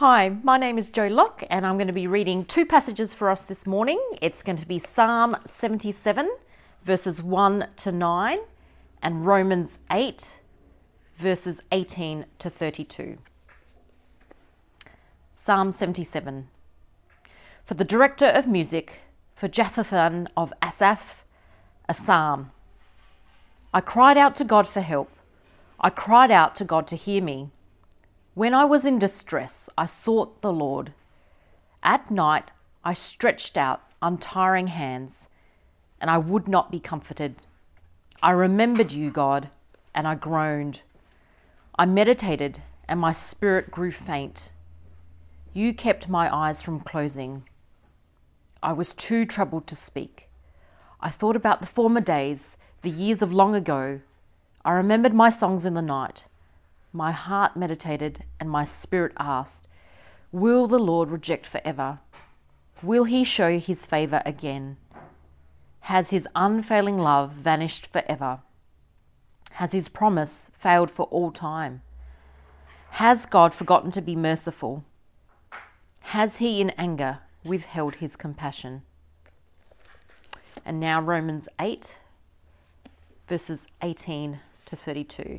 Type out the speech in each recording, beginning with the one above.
Hi, my name is Jo Locke, and I'm going to be reading two passages for us this morning. It's going to be Psalm 77, verses 1 to 9, and Romans 8, verses 18 to 32. Psalm 77. For the director of music, for Jeduthun of Asaph, a psalm. I cried out to God for help. I cried out to God to hear me. When I was in distress, I sought the Lord. At night, I stretched out untiring hands, and I would not be comforted. I remembered you, God, and I groaned. I meditated, and my spirit grew faint. You kept my eyes from closing. I was too troubled to speak. I thought about the former days, the years of long ago. I remembered my songs in the night. My heart meditated, and my spirit asked, Will the Lord reject forever? Will he show his favour again? Has his unfailing love vanished forever? Has his promise failed for all time? Has God forgotten to be merciful? Has he in anger withheld his compassion? And now, Romans 8, verses 18 to 32.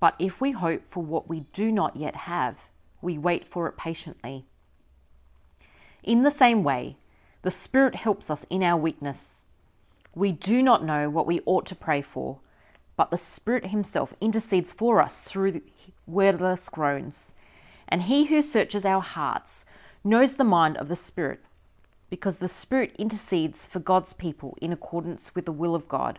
But if we hope for what we do not yet have, we wait for it patiently. In the same way, the Spirit helps us in our weakness. We do not know what we ought to pray for, but the Spirit Himself intercedes for us through wordless groans. And He who searches our hearts knows the mind of the Spirit, because the Spirit intercedes for God's people in accordance with the will of God.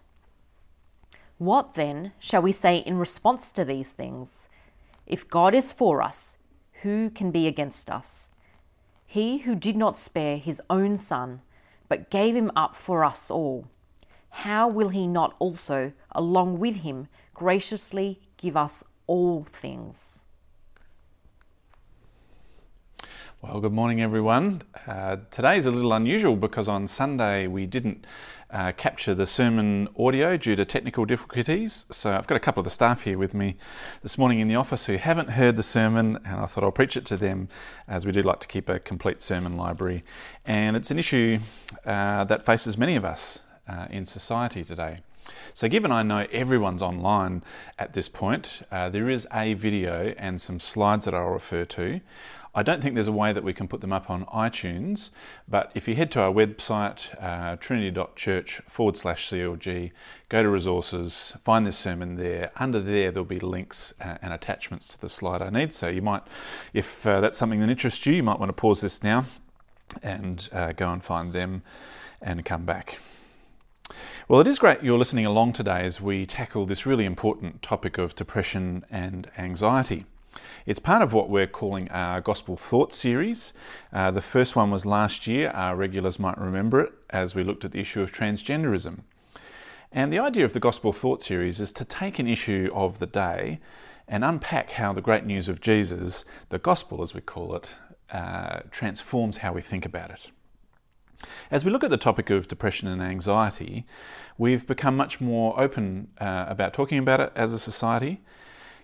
What then shall we say in response to these things? If God is for us, who can be against us? He who did not spare his own son, but gave him up for us all, how will he not also, along with him, graciously give us all things? Well, good morning, everyone. Uh, today is a little unusual because on Sunday we didn't uh, capture the sermon audio due to technical difficulties. So I've got a couple of the staff here with me this morning in the office who haven't heard the sermon, and I thought I'll preach it to them as we do like to keep a complete sermon library. And it's an issue uh, that faces many of us uh, in society today. So, given I know everyone's online at this point, uh, there is a video and some slides that I'll refer to. I don't think there's a way that we can put them up on iTunes, but if you head to our website, uh, trinity.church forward slash CLG, go to resources, find this sermon there. Under there, there'll be links uh, and attachments to the slide I need. So you might, if uh, that's something that interests you, you might want to pause this now and uh, go and find them and come back. Well, it is great you're listening along today as we tackle this really important topic of depression and anxiety. It's part of what we're calling our Gospel Thought series. Uh, the first one was last year, our regulars might remember it, as we looked at the issue of transgenderism. And the idea of the Gospel Thought series is to take an issue of the day and unpack how the great news of Jesus, the gospel as we call it, uh, transforms how we think about it. As we look at the topic of depression and anxiety, we've become much more open uh, about talking about it as a society,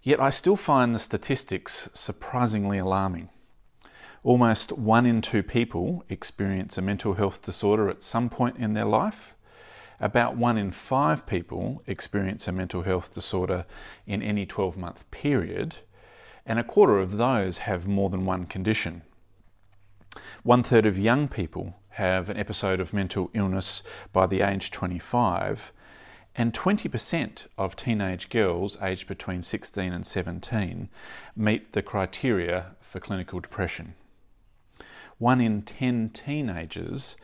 yet I still find the statistics surprisingly alarming. Almost one in two people experience a mental health disorder at some point in their life. About one in five people experience a mental health disorder in any 12 month period, and a quarter of those have more than one condition. One third of young people have an episode of mental illness by the age 25, and 20% of teenage girls aged between 16 and 17 meet the criteria for clinical depression. One in 10 teenagers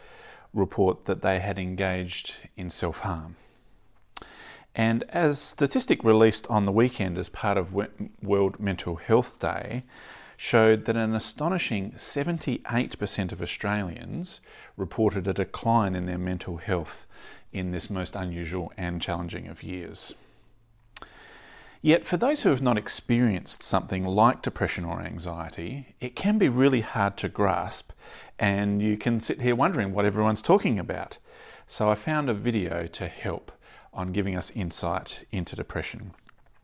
report that they had engaged in self harm. And as statistic released on the weekend as part of World Mental Health Day showed that an astonishing 78% of Australians reported a decline in their mental health in this most unusual and challenging of years. Yet, for those who have not experienced something like depression or anxiety, it can be really hard to grasp, and you can sit here wondering what everyone's talking about. So, I found a video to help on giving us insight into depression.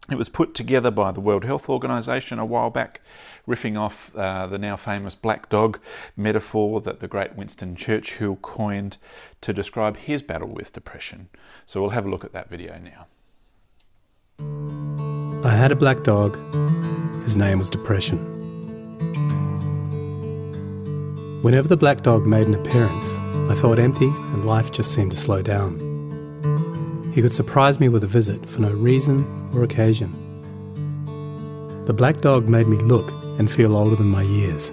It was put together by the World Health Organization a while back, riffing off uh, the now famous black dog metaphor that the great Winston Churchill coined to describe his battle with depression. So we'll have a look at that video now. I had a black dog. His name was Depression. Whenever the black dog made an appearance, I felt empty and life just seemed to slow down. He could surprise me with a visit for no reason or occasion. The black dog made me look and feel older than my years.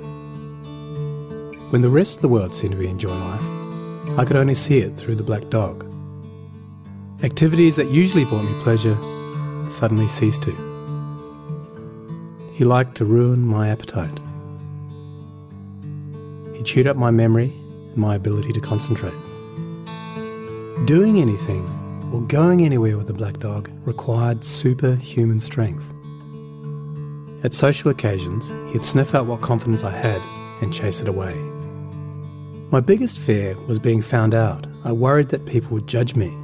When the rest of the world seemed to be enjoying life, I could only see it through the black dog. Activities that usually brought me pleasure suddenly ceased to. He liked to ruin my appetite. He chewed up my memory and my ability to concentrate. Doing anything or going anywhere with the black dog required superhuman strength. At social occasions, he'd sniff out what confidence I had and chase it away. My biggest fear was being found out. I worried that people would judge me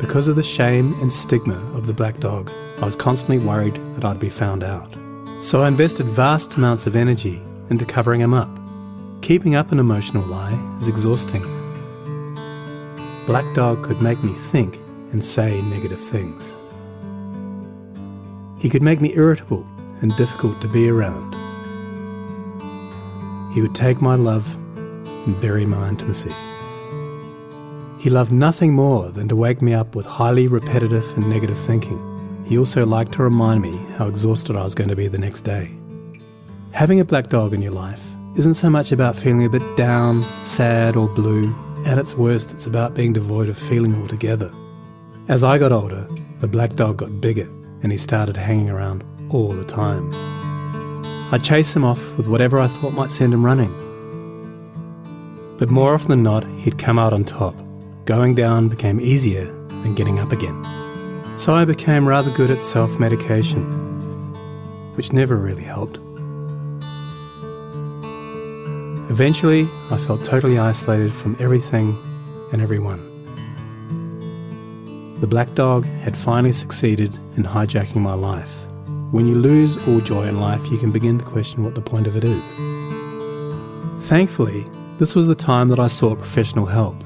because of the shame and stigma of the black dog, I was constantly worried that I'd be found out. So I invested vast amounts of energy into covering him up. Keeping up an emotional lie is exhausting. Black Dog could make me think and say negative things. He could make me irritable and difficult to be around. He would take my love and bury my intimacy. He loved nothing more than to wake me up with highly repetitive and negative thinking. He also liked to remind me how exhausted I was going to be the next day. Having a black dog in your life isn't so much about feeling a bit down, sad, or blue. At its worst, it's about being devoid of feeling altogether. As I got older, the black dog got bigger and he started hanging around all the time. I'd chase him off with whatever I thought might send him running. But more often than not, he'd come out on top Going down became easier than getting up again. So I became rather good at self medication, which never really helped. Eventually, I felt totally isolated from everything and everyone. The black dog had finally succeeded in hijacking my life. When you lose all joy in life, you can begin to question what the point of it is. Thankfully, this was the time that I sought professional help.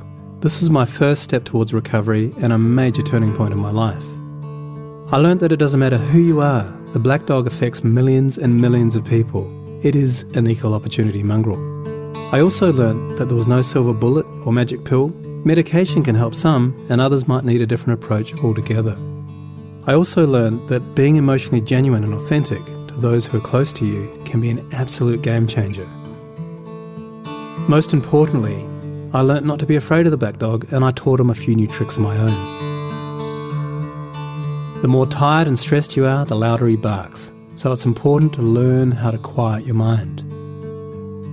This was my first step towards recovery and a major turning point in my life. I learned that it doesn't matter who you are, the black dog affects millions and millions of people. It is an equal opportunity mongrel. I also learned that there was no silver bullet or magic pill. Medication can help some, and others might need a different approach altogether. I also learned that being emotionally genuine and authentic to those who are close to you can be an absolute game changer. Most importantly, I learnt not to be afraid of the black dog and I taught him a few new tricks of my own. The more tired and stressed you are, the louder he barks, so it's important to learn how to quiet your mind.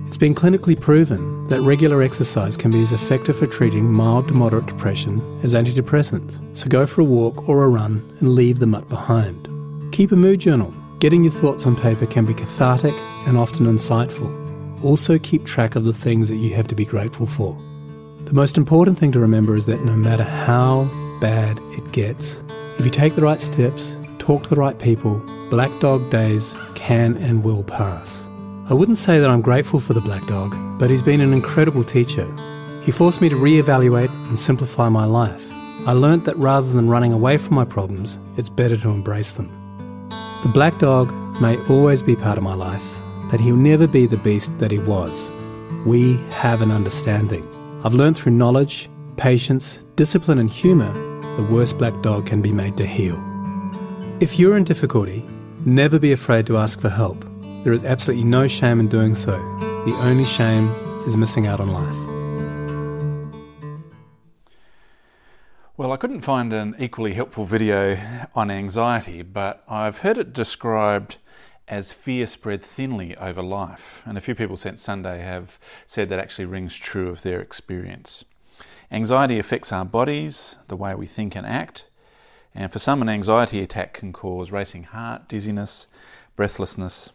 It's been clinically proven that regular exercise can be as effective for treating mild to moderate depression as antidepressants, so go for a walk or a run and leave the mutt behind. Keep a mood journal. Getting your thoughts on paper can be cathartic and often insightful. also keep track of the things that you have to be grateful for. The most important thing to remember is that no matter how bad it gets, if you take the right steps, talk to the right people, black dog days can and will pass. I wouldn't say that I'm grateful for the black dog, but he's been an incredible teacher. He forced me to re-evaluate and simplify my life. I learnt that rather than running away from my problems, it's better to embrace them. The black dog may always be part of my life, but he'll never be the beast that he was. We have an understanding. I've learned through knowledge, patience, discipline, and humour the worst black dog can be made to heal. If you're in difficulty, never be afraid to ask for help. There is absolutely no shame in doing so. The only shame is missing out on life. Well, I couldn't find an equally helpful video on anxiety, but I've heard it described as fear spread thinly over life. And a few people since Sunday have said that actually rings true of their experience. Anxiety affects our bodies, the way we think and act, and for some, an anxiety attack can cause racing heart, dizziness, breathlessness,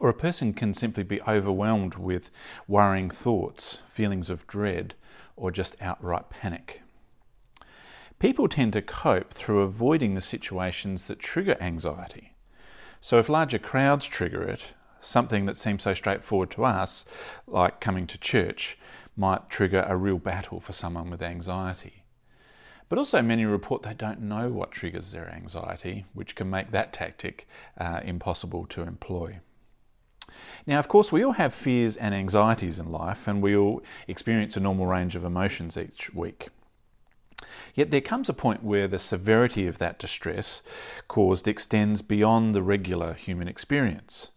or a person can simply be overwhelmed with worrying thoughts, feelings of dread, or just outright panic. People tend to cope through avoiding the situations that trigger anxiety. So, if larger crowds trigger it, something that seems so straightforward to us, like coming to church, might trigger a real battle for someone with anxiety. But also, many report they don't know what triggers their anxiety, which can make that tactic uh, impossible to employ. Now, of course, we all have fears and anxieties in life, and we all experience a normal range of emotions each week. Yet there comes a point where the severity of that distress caused extends beyond the regular human experience.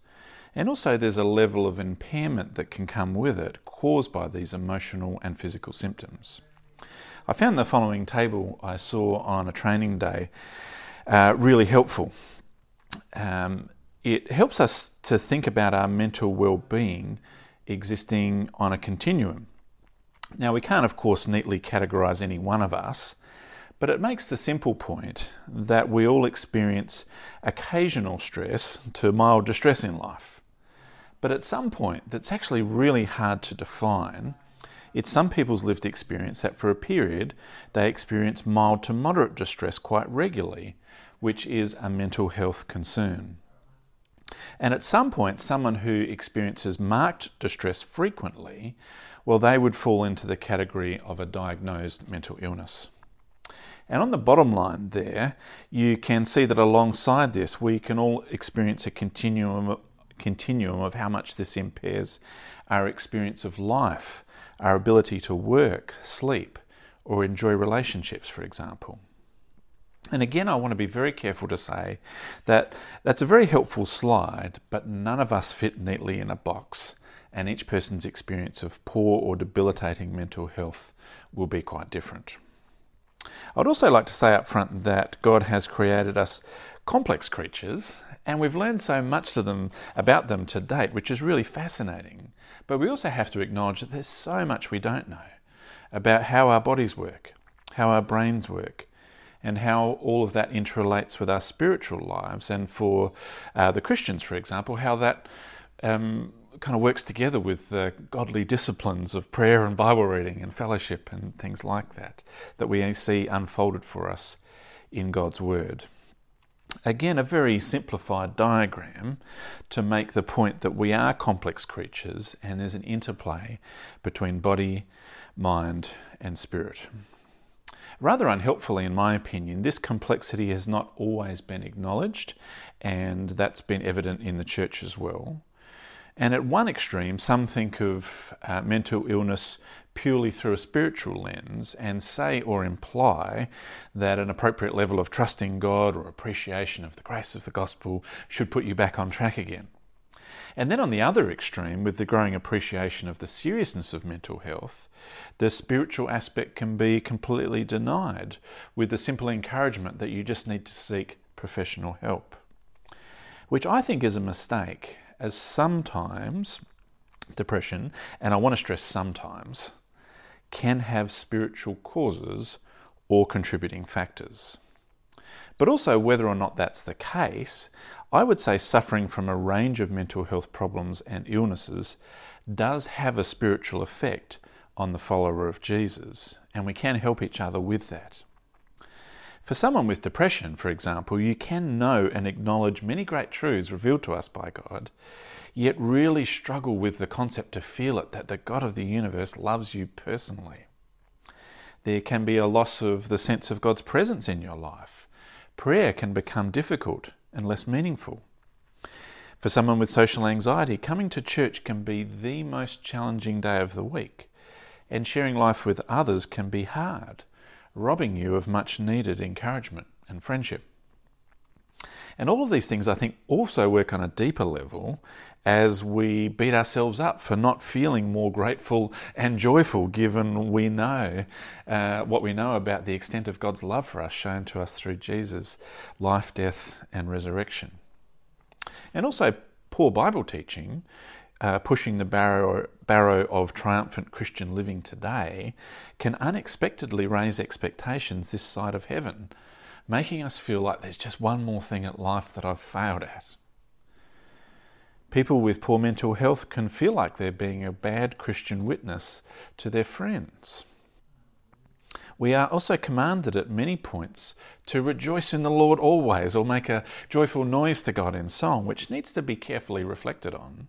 And also, there's a level of impairment that can come with it caused by these emotional and physical symptoms. I found the following table I saw on a training day uh, really helpful. Um, it helps us to think about our mental well being existing on a continuum. Now, we can't, of course, neatly categorize any one of us, but it makes the simple point that we all experience occasional stress to mild distress in life. But at some point, that's actually really hard to define. It's some people's lived experience that for a period they experience mild to moderate distress quite regularly, which is a mental health concern. And at some point, someone who experiences marked distress frequently, well, they would fall into the category of a diagnosed mental illness. And on the bottom line there, you can see that alongside this, we can all experience a continuum, continuum of how much this impairs our experience of life, our ability to work, sleep, or enjoy relationships, for example. And again, I want to be very careful to say that that's a very helpful slide, but none of us fit neatly in a box, and each person's experience of poor or debilitating mental health will be quite different. I'd also like to say up front that God has created us complex creatures, and we've learned so much to them about them to date, which is really fascinating. But we also have to acknowledge that there's so much we don't know about how our bodies work, how our brains work, and how all of that interrelates with our spiritual lives. And for uh, the Christians, for example, how that um, kind of works together with the godly disciplines of prayer and Bible reading and fellowship and things like that, that we see unfolded for us in God's Word. Again, a very simplified diagram to make the point that we are complex creatures and there's an interplay between body, mind, and spirit. Rather unhelpfully, in my opinion, this complexity has not always been acknowledged, and that's been evident in the church as well. And at one extreme, some think of uh, mental illness purely through a spiritual lens and say or imply that an appropriate level of trusting God or appreciation of the grace of the gospel should put you back on track again. And then on the other extreme, with the growing appreciation of the seriousness of mental health, the spiritual aspect can be completely denied with the simple encouragement that you just need to seek professional help. Which I think is a mistake as sometimes depression, and I want to stress sometimes, can have spiritual causes or contributing factors. But also, whether or not that's the case, I would say suffering from a range of mental health problems and illnesses does have a spiritual effect on the follower of Jesus, and we can help each other with that. For someone with depression, for example, you can know and acknowledge many great truths revealed to us by God, yet really struggle with the concept to feel it that the God of the universe loves you personally. There can be a loss of the sense of God's presence in your life. Prayer can become difficult and less meaningful. For someone with social anxiety, coming to church can be the most challenging day of the week, and sharing life with others can be hard, robbing you of much needed encouragement and friendship. And all of these things, I think, also work on a deeper level as we beat ourselves up for not feeling more grateful and joyful, given we know uh, what we know about the extent of God's love for us shown to us through Jesus' life, death, and resurrection. And also, poor Bible teaching, uh, pushing the barrow, barrow of triumphant Christian living today, can unexpectedly raise expectations this side of heaven making us feel like there's just one more thing at life that I've failed at. People with poor mental health can feel like they're being a bad Christian witness to their friends. We are also commanded at many points to rejoice in the Lord always or make a joyful noise to God in song, which needs to be carefully reflected on,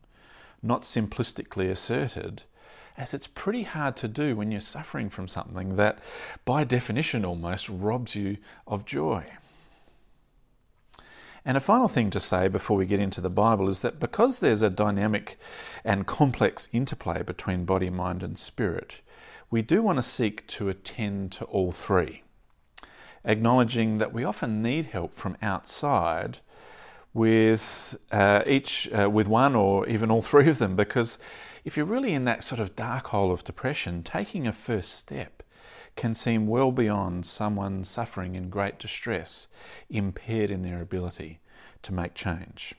not simplistically asserted, as it's pretty hard to do when you're suffering from something that, by definition almost, robs you of joy. And a final thing to say before we get into the Bible is that because there's a dynamic and complex interplay between body, mind, and spirit, we do want to seek to attend to all three, acknowledging that we often need help from outside with uh, each uh, with one or even all three of them because if you're really in that sort of dark hole of depression, taking a first step can seem well beyond someone suffering in great distress, impaired in their ability to make change.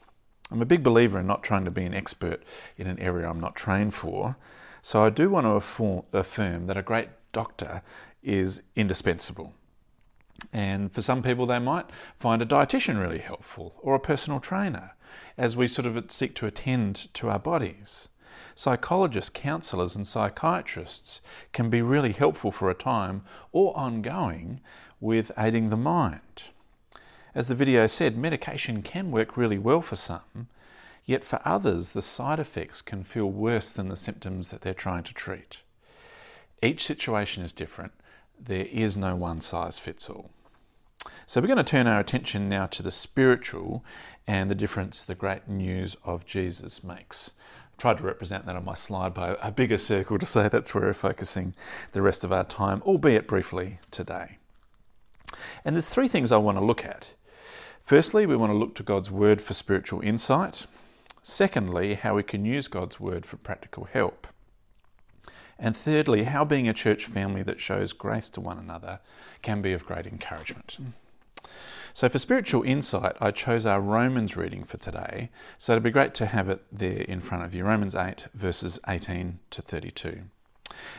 I'm a big believer in not trying to be an expert in an area I'm not trained for, so I do want to affirm that a great doctor is indispensable. And for some people, they might find a dietitian really helpful or a personal trainer as we sort of seek to attend to our bodies. Psychologists, counsellors, and psychiatrists can be really helpful for a time or ongoing with aiding the mind. As the video said, medication can work really well for some, yet for others, the side effects can feel worse than the symptoms that they're trying to treat. Each situation is different. There is no one size fits all. So, we're going to turn our attention now to the spiritual and the difference the great news of Jesus makes tried to represent that on my slide by a bigger circle to say that's where we're focusing the rest of our time, albeit briefly today. And there's three things I want to look at. Firstly, we want to look to God's Word for spiritual insight. Secondly, how we can use God's Word for practical help. And thirdly, how being a church family that shows grace to one another can be of great encouragement. So, for spiritual insight, I chose our Romans reading for today. So, it'd be great to have it there in front of you Romans 8, verses 18 to 32.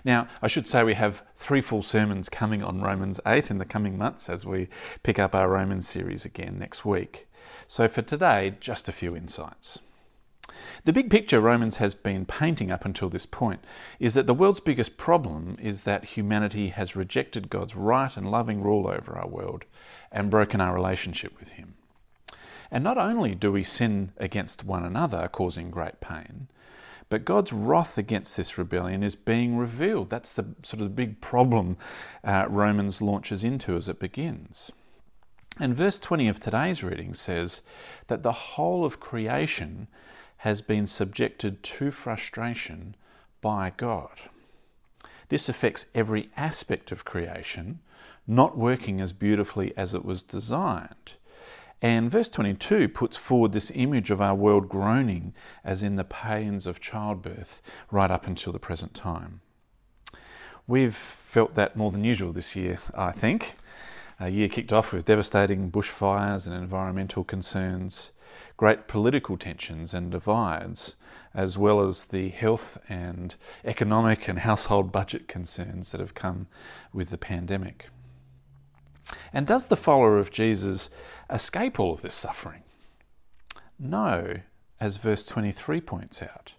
Now, I should say we have three full sermons coming on Romans 8 in the coming months as we pick up our Romans series again next week. So, for today, just a few insights. The big picture Romans has been painting up until this point is that the world's biggest problem is that humanity has rejected God's right and loving rule over our world and broken our relationship with Him. And not only do we sin against one another, causing great pain, but God's wrath against this rebellion is being revealed. That's the sort of the big problem uh, Romans launches into as it begins. And verse 20 of today's reading says that the whole of creation has been subjected to frustration by God. This affects every aspect of creation, not working as beautifully as it was designed. And verse 22 puts forward this image of our world groaning as in the pains of childbirth right up until the present time. We've felt that more than usual this year, I think. A year kicked off with devastating bushfires and environmental concerns, great political tensions and divides, as well as the health and economic and household budget concerns that have come with the pandemic. And does the follower of Jesus escape all of this suffering? No, as verse 23 points out.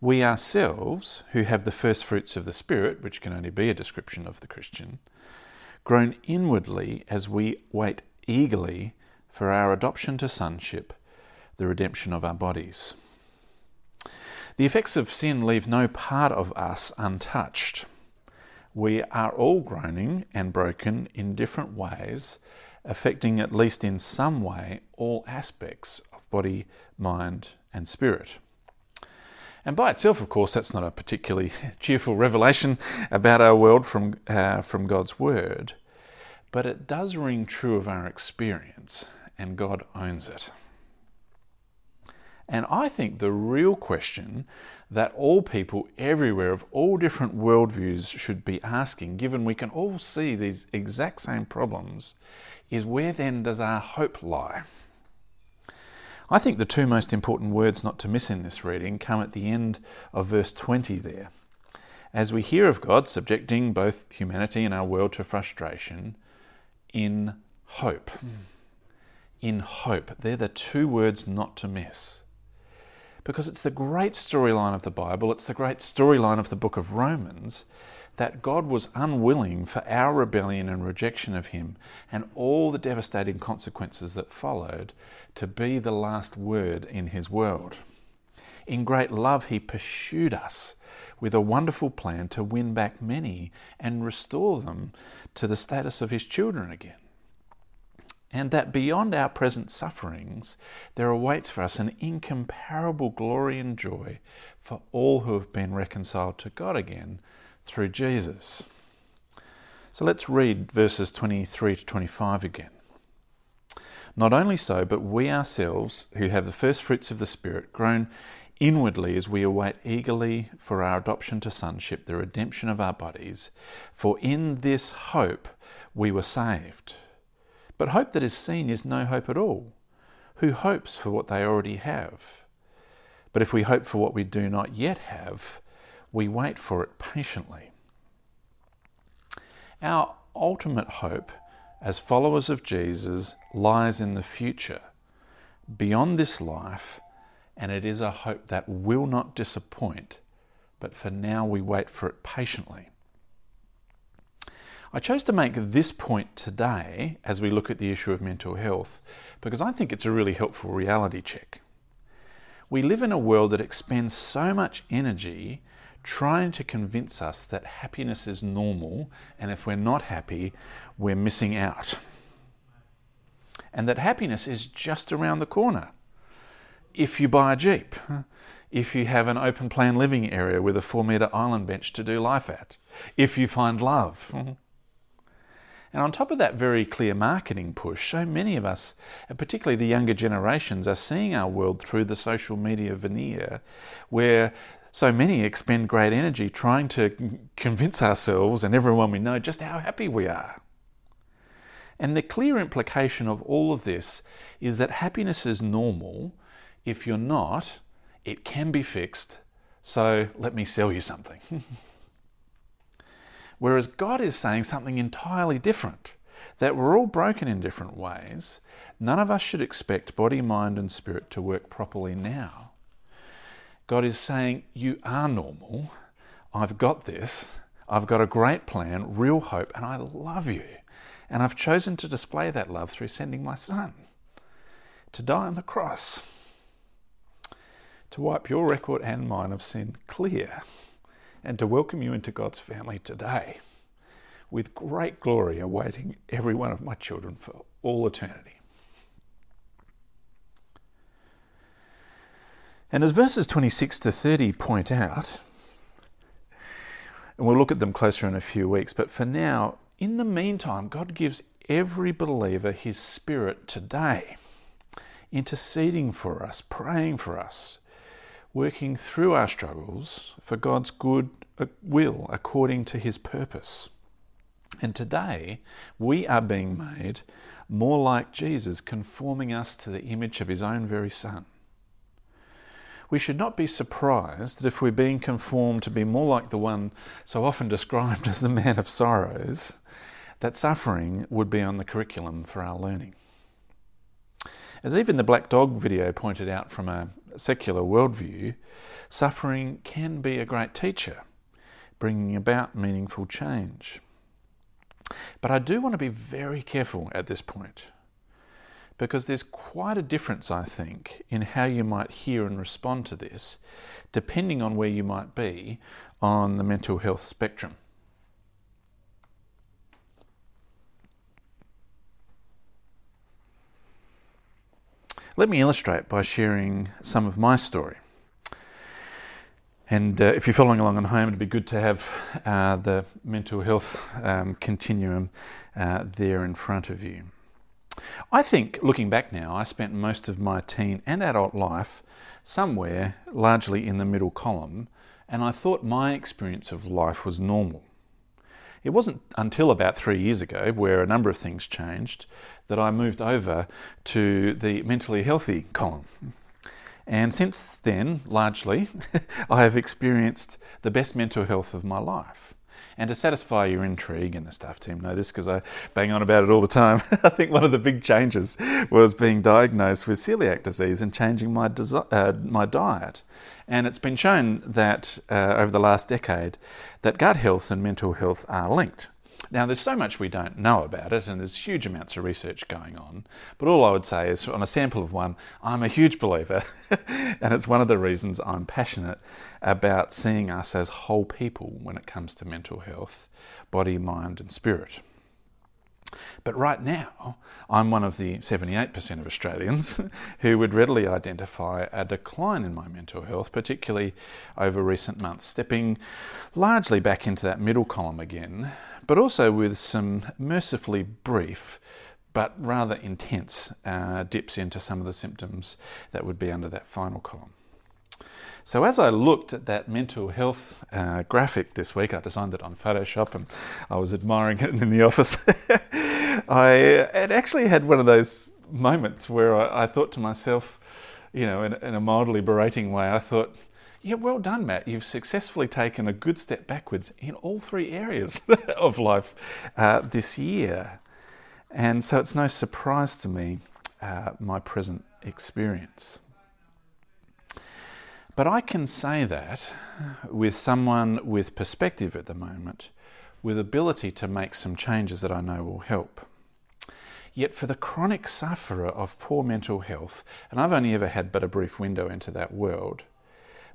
we ourselves, who have the first fruits of the Spirit, which can only be a description of the Christian, groan inwardly as we wait eagerly for our adoption to sonship, the redemption of our bodies. The effects of sin leave no part of us untouched. We are all groaning and broken in different ways, affecting at least in some way all aspects of body, mind, and spirit. And by itself, of course, that's not a particularly cheerful revelation about our world from, uh, from God's Word, but it does ring true of our experience, and God owns it. And I think the real question that all people everywhere of all different worldviews should be asking, given we can all see these exact same problems, is where then does our hope lie? I think the two most important words not to miss in this reading come at the end of verse 20 there. As we hear of God subjecting both humanity and our world to frustration, in hope. Mm. In hope. They're the two words not to miss because it's the great storyline of the Bible, it's the great storyline of the book of Romans that God was unwilling for our rebellion and rejection of Him and all the devastating consequences that followed to be the last word in His world. In great love, He pursued us with a wonderful plan to win back many and restore them to the status of His children again and that beyond our present sufferings, there awaits for us an incomparable glory and joy for all who have been reconciled to God again through Jesus. So let's read verses 23 to 25 again. Not only so, but we ourselves, who have the first fruits of the Spirit, groan inwardly as we await eagerly for our adoption to sonship, the redemption of our bodies. For in this hope we were saved. But hope that is seen is no hope at all. Who hopes for what they already have? But if we hope for what we do not yet have, we wait for it patiently. Our ultimate hope as followers of Jesus lies in the future, beyond this life, and it is a hope that will not disappoint, but for now we wait for it patiently. I chose to make this point today as we look at the issue of mental health because I think it's a really helpful reality check. We live in a world that expends so much energy trying to convince us that happiness is normal and if we're not happy, we're missing out. And that happiness is just around the corner. If you buy a Jeep, if you have an open plan living area with a four metre island bench to do life at, if you find love, and on top of that very clear marketing push, so many of us, and particularly the younger generations, are seeing our world through the social media veneer, where so many expend great energy trying to convince ourselves and everyone we know just how happy we are. And the clear implication of all of this is that happiness is normal. If you're not, it can be fixed. So let me sell you something. Whereas God is saying something entirely different that we're all broken in different ways. None of us should expect body, mind, and spirit to work properly now. God is saying, You are normal. I've got this. I've got a great plan, real hope, and I love you. And I've chosen to display that love through sending my son to die on the cross, to wipe your record and mine of sin clear and to welcome you into God's family today with great glory awaiting every one of my children for all eternity. And as verses 26 to 30 point out, and we'll look at them closer in a few weeks, but for now, in the meantime, God gives every believer His Spirit today, interceding for us, praying for us, working through our struggles for God's good uh, will according to his purpose. And today, we are being made more like Jesus, conforming us to the image of his own very Son. We should not be surprised that if we're being conformed to be more like the one so often described as the man of sorrows, that suffering would be on the curriculum for our learning. As even the Black Dog video pointed out from a, secular worldview, suffering can be a great teacher, bringing about meaningful change. But I do want to be very careful at this point because there's quite a difference, I think, in how you might hear and respond to this, depending on where you might be on the mental health spectrum. Let me illustrate by sharing some of my story. And uh, if you're following along at home, it'd be good to have uh, the mental health um, continuum uh, there in front of you. I think, looking back now, I spent most of my teen and adult life somewhere largely in the middle column, and I thought my experience of life was normal. It wasn't until about three years ago, where a number of things changed, that I moved over to the mentally healthy column. And since then, largely, I have experienced the best mental health of my life. And to satisfy your intrigue, and the staff team know this because I bang on about it all the time, I think one of the big changes was being diagnosed with celiac disease and changing my, desi- uh, my diet. And it's been shown that uh, over the last decade that gut health and mental health are linked. Now, there's so much we don't know about it, and there's huge amounts of research going on. But all I would say is, on a sample of one, I'm a huge believer, and it's one of the reasons I'm passionate about seeing us as whole people when it comes to mental health, body, mind, and spirit. But right now, I'm one of the 78% of Australians who would readily identify a decline in my mental health, particularly over recent months, stepping largely back into that middle column again, but also with some mercifully brief but rather intense uh, dips into some of the symptoms that would be under that final column. So as I looked at that mental health uh, graphic this week, I designed it on Photoshop and I was admiring it in the office. I had actually had one of those moments where I, I thought to myself, you know, in, in, a mildly berating way, I thought, yeah, well done, Matt. You've successfully taken a good step backwards in all three areas of life uh, this year. And so it's no surprise to me, uh, my present experience. But I can say that with someone with perspective at the moment, with ability to make some changes that I know will help. Yet for the chronic sufferer of poor mental health, and I've only ever had but a brief window into that world,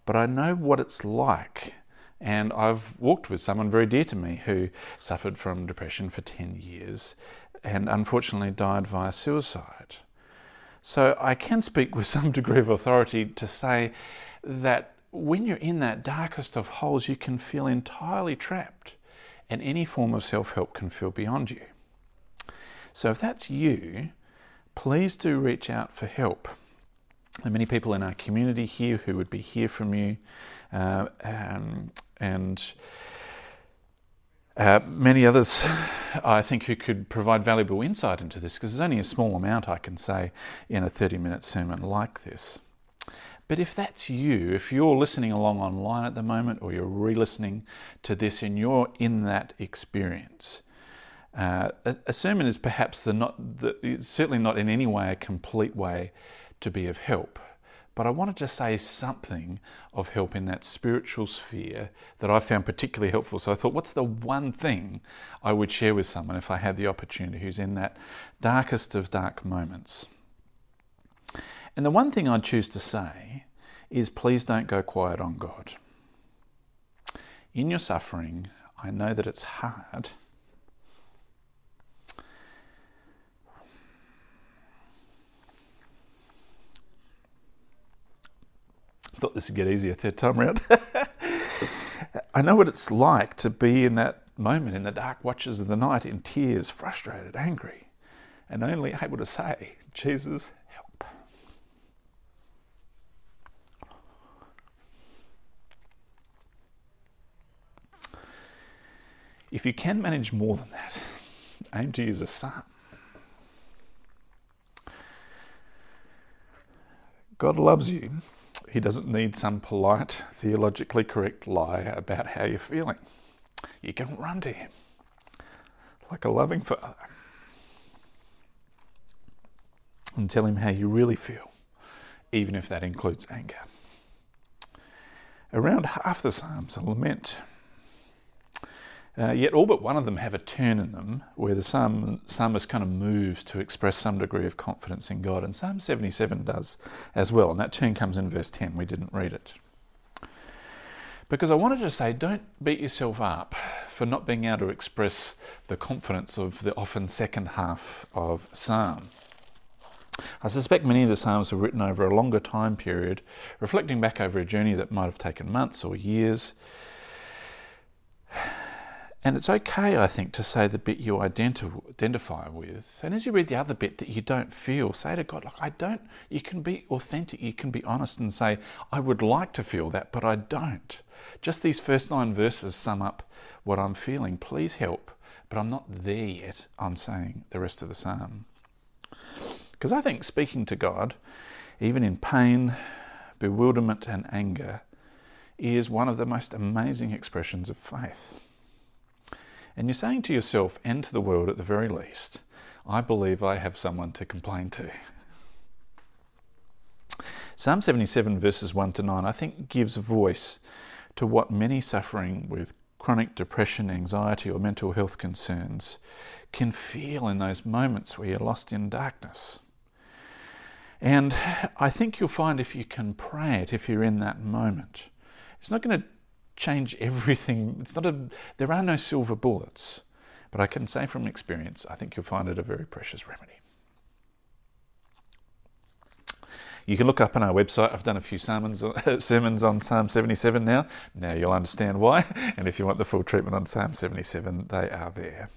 but I know what it's like. And I've walked with someone very dear to me who suffered from depression for 10 years and unfortunately died via suicide. So I can speak with some degree of authority to say that when you're in that darkest of holes, you can feel entirely trapped, and any form of self help can feel beyond you. So, if that's you, please do reach out for help. There are many people in our community here who would be here from you, uh, um, and uh, many others, I think, who could provide valuable insight into this because there's only a small amount I can say in a 30 minute sermon like this. But if that's you, if you're listening along online at the moment or you're re listening to this and you're in that experience, uh, a, sermon is perhaps the not, the, certainly not in any way a complete way to be of help. But I wanted to say something of help in that spiritual sphere that I found particularly helpful. So I thought, what's the one thing I would share with someone if I had the opportunity who's in that darkest of dark moments? And the one thing I'd choose to say is please don't go quiet on God. In your suffering, I know that it's hard. thought this would get easier third time round. I know what it's like to be in that moment in the dark watches of the night in tears, frustrated, angry, and only able to say, Jesus, If you can manage more than that, aim to use a psalm. God loves you. He doesn't need some polite, theologically correct lie about how you're feeling. You can run to Him like a loving father and tell Him how you really feel even if that includes anger. Around half the Psalms are lament. Uh, yet all but one of them have a turn in them where the psalm, psalmist kind of moves to express some degree of confidence in God. And Psalm 77 does as well. And that turn comes in verse 10. We didn't read it. Because I wanted to say, don't beat yourself up for not being able to express the confidence of the often second half of Psalm. I suspect many of the Psalms were written over a longer time period, reflecting back over a journey that might have taken months or years. And it's okay, I think, to say the bit you identify with. And as you read the other bit that you don't feel, say to God, like, I don't, you can be authentic, you can be honest and say, I would like to feel that, but I don't. Just these first nine verses sum up what I'm feeling. Please help, but I'm not there yet I'm saying the rest of the psalm. Because I think speaking to God, even in pain, bewilderment, and anger, is one of the most amazing expressions of faith. And you're saying to yourself and to the world at the very least, I believe I have someone to complain to. Psalm 77, verses 1 to 9, I think gives voice to what many suffering with chronic depression, anxiety, or mental health concerns can feel in those moments where you're lost in darkness. And I think you'll find if you can pray it, if you're in that moment, it's not going to change everything. It's not a, there are no silver bullets, but I can say from experience, I think you'll find it a very precious remedy. You can look up on our website. I've done a few sermons, uh, sermons on Psalm 77 now. Now you'll understand why. And if you want the full treatment on Psalm 77, they are there.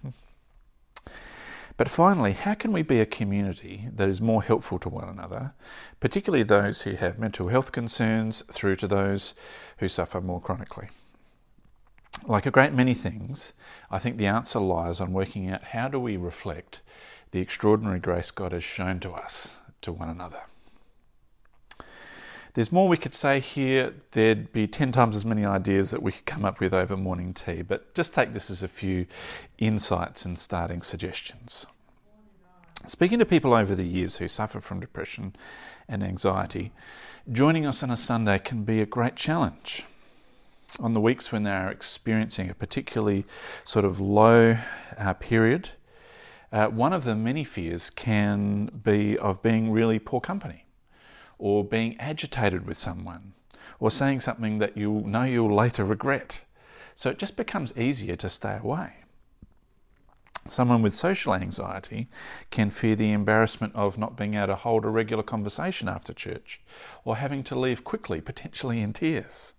But finally, how can we be a community that is more helpful to one another, particularly those who have mental health concerns through to those who suffer more chronically? Like a great many things, I think the answer lies on working out how do we reflect the extraordinary grace God has shown to us to one another. There's more we could say here. There'd be 10 times as many ideas that we could come up with over morning tea, but just take this as a few insights and starting suggestions. Speaking to people over the years who suffer from depression and anxiety, joining us on a Sunday can be a great challenge. On the weeks when they're experiencing a particularly sort of low uh, period, uh, one of the many fears can be of being really poor company or being agitated with someone, or saying something that you know you'll later regret. So it just becomes easier to stay away. Someone with social anxiety can fear the embarrassment of not being able to hold a regular conversation after church, or having to leave quickly, potentially in tears.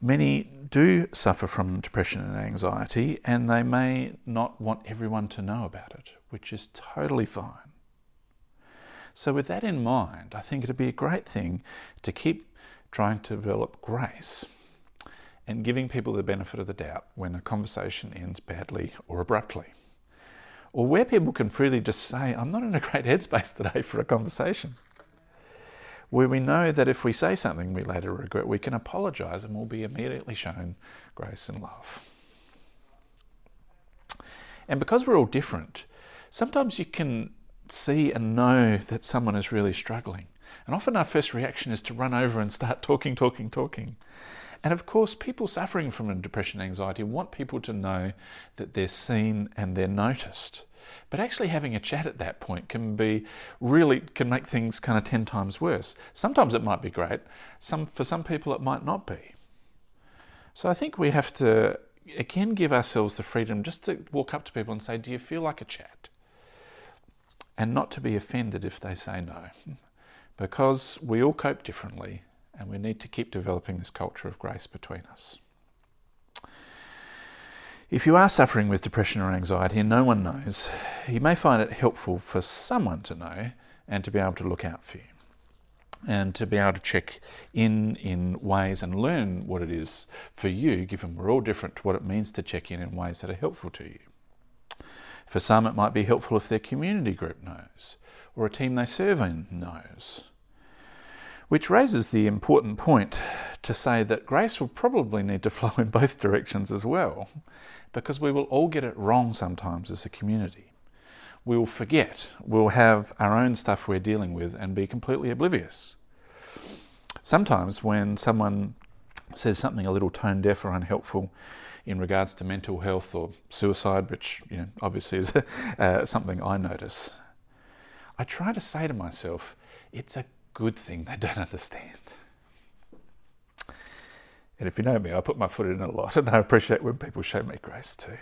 Many do suffer from depression and anxiety, and they may not want everyone to know about it, which is totally fine. So, with that in mind, I think it'd be a great thing to keep trying to develop grace and giving people the benefit of the doubt when a conversation ends badly or abruptly. Or where people can freely just say, I'm not in a great headspace today for a conversation. Where we know that if we say something we later regret, we can apologise and we'll be immediately shown grace and love. And because we're all different, sometimes you can see and know that someone is really struggling. And often our first reaction is to run over and start talking, talking, talking. And of course, people suffering from depression and anxiety want people to know that they're seen and they're noticed. But actually having a chat at that point can be really can make things kind of 10 times worse. Sometimes it might be great. Some for some people it might not be. So I think we have to again give ourselves the freedom just to walk up to people and say, "Do you feel like a chat?" And not to be offended if they say no, because we all cope differently and we need to keep developing this culture of grace between us. If you are suffering with depression or anxiety and no one knows, you may find it helpful for someone to know and to be able to look out for you and to be able to check in in ways and learn what it is for you, given we're all different, to what it means to check in in ways that are helpful to you. For some, it might be helpful if their community group knows, or a team they serve in knows. Which raises the important point to say that grace will probably need to flow in both directions as well, because we will all get it wrong sometimes as a community. we'll forget. We'll have our own stuff we're dealing with and be completely oblivious. Sometimes, when someone says something a little tone deaf or unhelpful in regards to mental health or suicide, which you know obviously is uh, something I notice, I try to say to myself, it's a good thing they don't understand. And if you know me, I put my foot in a lot, and I appreciate when people show me grace too.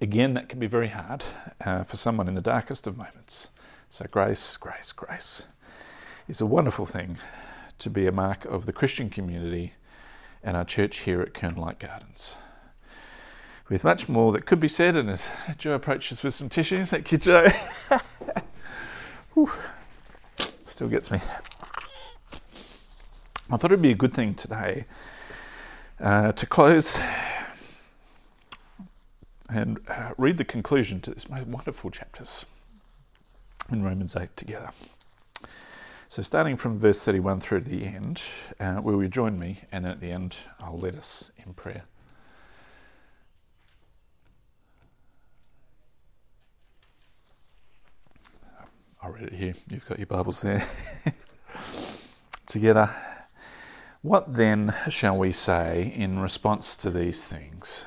Again, that can be very hard uh, for someone in the darkest of moments. So, grace, grace, grace is a wonderful thing to be a mark of the Christian community and our church here at Colonel Light Gardens. With much more that could be said, and as Joe approaches with some tissue, thank you, Joe. Still gets me. I thought it'd be a good thing today uh, to close and uh, read the conclusion to this most wonderful chapters in Romans 8 together. So, starting from verse 31 through to the end, uh, will you join me? And then at the end, I'll lead us in prayer. I'll read it here. You've got your Bibles there. together. What then shall we say in response to these things?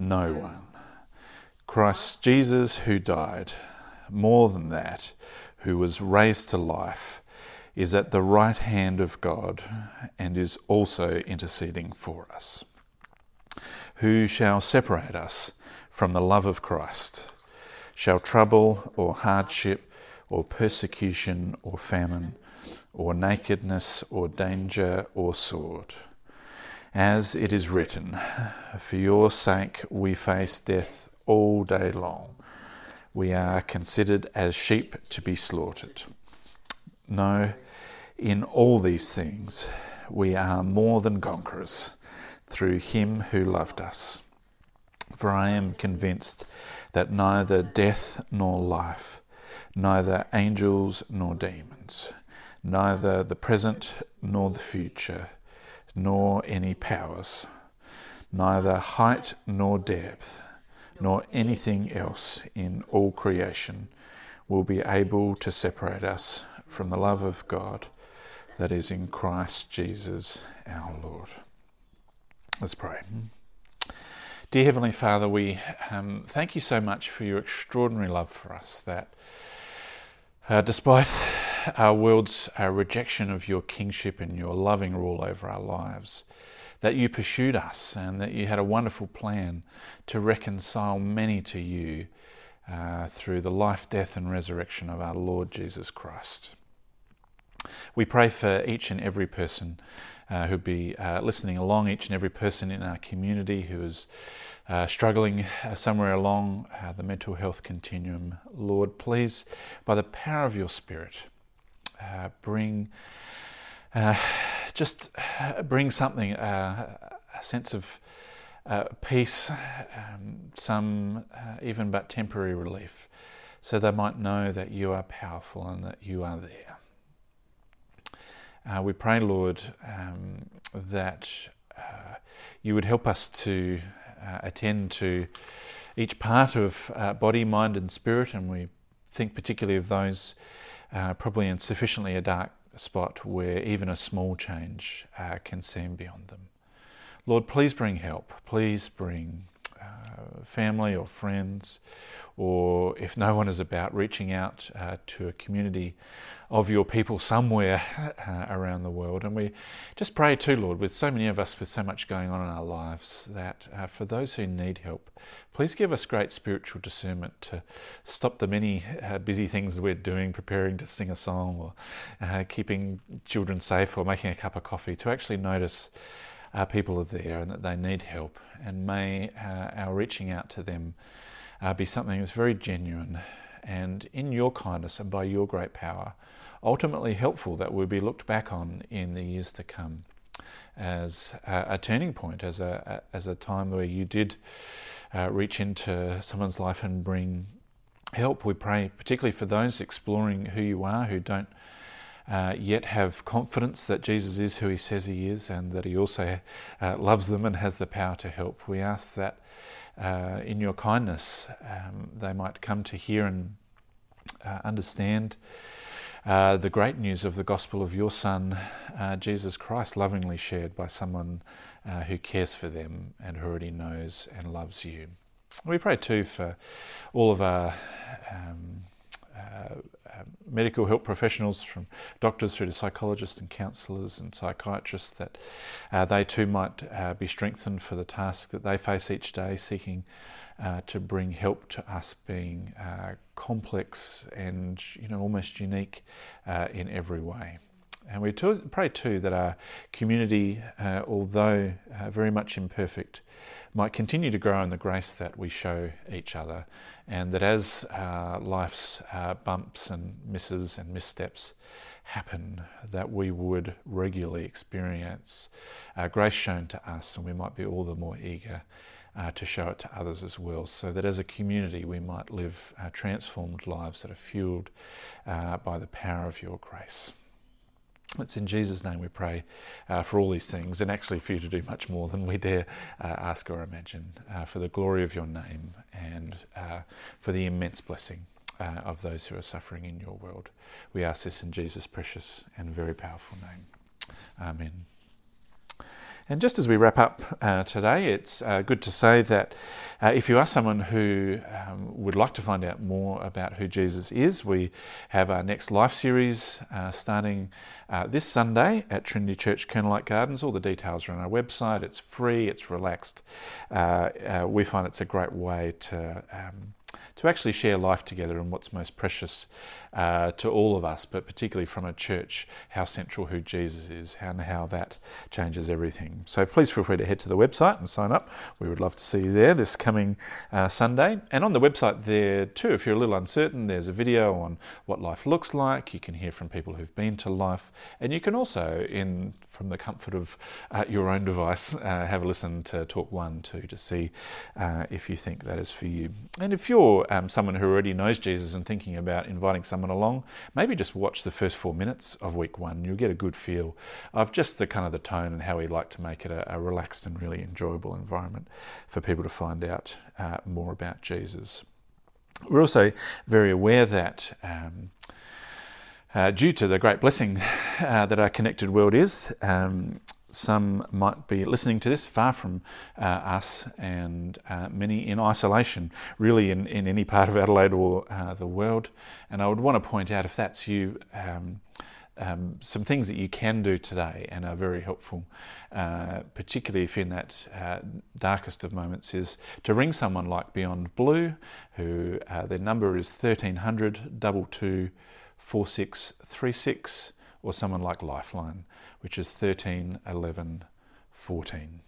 No one. Christ Jesus, who died, more than that, who was raised to life, is at the right hand of God and is also interceding for us. Who shall separate us from the love of Christ? Shall trouble or hardship or persecution or famine or nakedness or danger or sword? As it is written, For your sake we face death all day long. We are considered as sheep to be slaughtered. No, in all these things we are more than conquerors through him who loved us. For I am convinced that neither death nor life, neither angels nor demons, neither the present nor the future, nor any powers, neither height nor depth, nor anything else in all creation will be able to separate us from the love of God that is in Christ Jesus our Lord. Let's pray. Dear Heavenly Father, we um, thank you so much for your extraordinary love for us that uh, despite our world's our rejection of your kingship and your loving rule over our lives, that you pursued us and that you had a wonderful plan to reconcile many to you uh, through the life, death, and resurrection of our Lord Jesus Christ. We pray for each and every person uh, who'd be uh, listening along, each and every person in our community who is uh, struggling uh, somewhere along uh, the mental health continuum. Lord, please, by the power of your Spirit, bring uh, just uh, bring something a sense of peace, um, some even but temporary relief, so they might know that you are powerful and that you are there. Uh, we pray, Lord, um, that uh, you would help us to uh, attend to each part of body, mind, and spirit, and we think particularly of those uh, probably in sufficiently a dark spot where even a small change uh, can seem beyond them. Lord, please bring help. Please bring family or friends, or if no one is about, reaching out uh, to a community of your people somewhere uh, around the world. And we just pray too, Lord, with so many of us with so much going on in our lives, that uh, for those who need help, please give us great spiritual discernment to stop the many uh, busy things we're doing, preparing to sing a song or uh, keeping children safe or making a cup of coffee, to actually notice uh, people are there and that they need help. And may uh, our reaching out to them be something that's very genuine and in your kindness and by your great power ultimately helpful that will be looked back on in the years to come as a, turning point, as a, a, as a time where you did uh, reach into someone's life and bring help. We pray particularly for those exploring who you are who don't uh, yet have confidence that Jesus is who he says he is and that he also uh, loves them and has the power to help. We ask that uh, in your kindness um, they might come to hear and uh, understand uh, the great news of the gospel of your Son, uh, Jesus Christ, lovingly shared by someone who cares for them and who already knows and loves you. We pray too for all of our um, medical help professionals, from doctors through to psychologists and counsellors and psychiatrists, that they too might be strengthened for the task that they face each day, seeking uh, to bring help to us being uh, complex and you know almost unique uh, in every way. And we pray too that our community, uh, although uh, very much imperfect, might continue to grow in the grace that we show each other, and that as uh, life's bumps and misses and missteps happen, that we would regularly experience grace shown to us, and we might be all the more eager uh, to show it to others as well, so that as a community we might live uh, transformed lives that are fueled uh, by the power of your grace. It's in Jesus' name we pray uh, for all these things, and actually for you to do much more than we dare uh, ask or imagine, uh, for the glory of your name and for the immense blessing of those who are suffering in your world. We ask this in Jesus' precious and very powerful name. Amen. And just as we wrap up uh, today, it's uh, good to say that uh, if you are someone who um, would like to find out more about who Jesus is, we have our next life series uh, starting uh, this Sunday at Trinity Church, Colonel Light Gardens. All the details are on our website. It's free, it's relaxed. Uh, we find it's a great way to. Um, to actually share life together and what's most precious uh, to all of us, but particularly from a church, how central who Jesus is and how that changes everything. So please feel free to head to the website and sign up. We would love to see you there this coming uh, Sunday. And on the website there too, if you're a little uncertain, there's a video on what life looks like. You can hear from people who've been to life, and you can also, in from the comfort of uh, your own device, uh, have a listen to Talk One too to see uh, if you think that is for you. And if you're um, someone who already knows Jesus and thinking about inviting someone along, maybe just watch the first four minutes of week one. You'll get a good feel of just the kind of the tone and how we like to make it a, a relaxed and really enjoyable environment for people to find out uh, more about Jesus. We're also very aware that. Um, uh, due to the great blessing uh, that our connected world is, um, some might be listening to this far from uh, us, and uh, many in isolation, really, in, in any part of Adelaide or uh, the world. And I would want to point out, if that's you, um, um, some things that you can do today and are very helpful, uh, particularly if in that uh, darkest of moments, is to ring someone like Beyond Blue, who uh, their number is 1300 22 4636, or someone like Lifeline which is 13, 11, 14.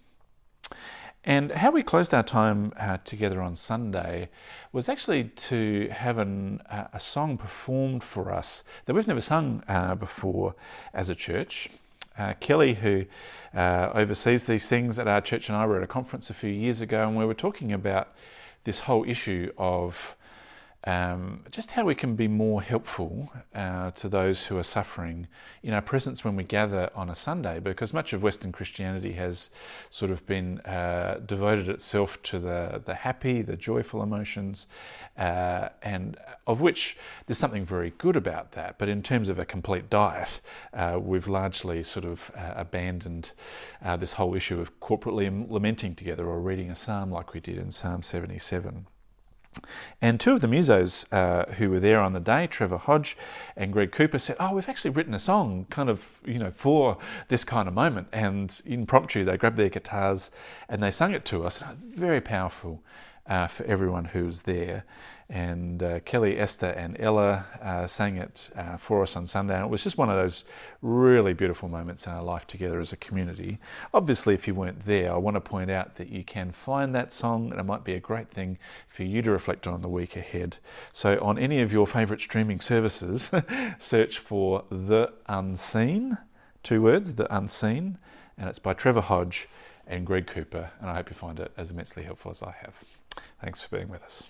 And how we closed our time uh, together on Sunday was actually to have an, uh, a song performed for us that we've never sung uh, before as a church. Uh, Kelly, who uh, oversees these things at our church, and I were at a conference a few years ago, and we were talking about this whole issue of um, just how we can be more helpful uh, to those who are suffering in our presence when we gather on a Sunday, because much of Western Christianity has sort of been uh, devoted itself to the, the happy, the joyful emotions, uh, and of which there's something very good about that. But in terms of a complete diet, uh, we've largely sort of uh, abandoned uh, this whole issue of corporately lamenting together or reading a psalm like we did in Psalm 77. And two of the musos uh, who were there on the day, Trevor Hodge and Greg Cooper, said, "Oh, we've actually written a song, kind of, you know, for this kind of moment." And impromptu, they grabbed their guitars and they sung it to us. Very powerful uh, for everyone who was there and uh, Kelly, Esther, and Ella uh, sang it uh, for us on Sunday. It was just one of those really beautiful moments in our life together as a community. Obviously, if you weren't there, I want to point out that you can find that song, and it might be a great thing for you to reflect on the week ahead. So, on any of your favourite streaming services, search for The Unseen, two words, The Unseen, and it's by Trevor Hodge and Greg Cooper. And I hope you find it as immensely helpful as I have. Thanks for being with us.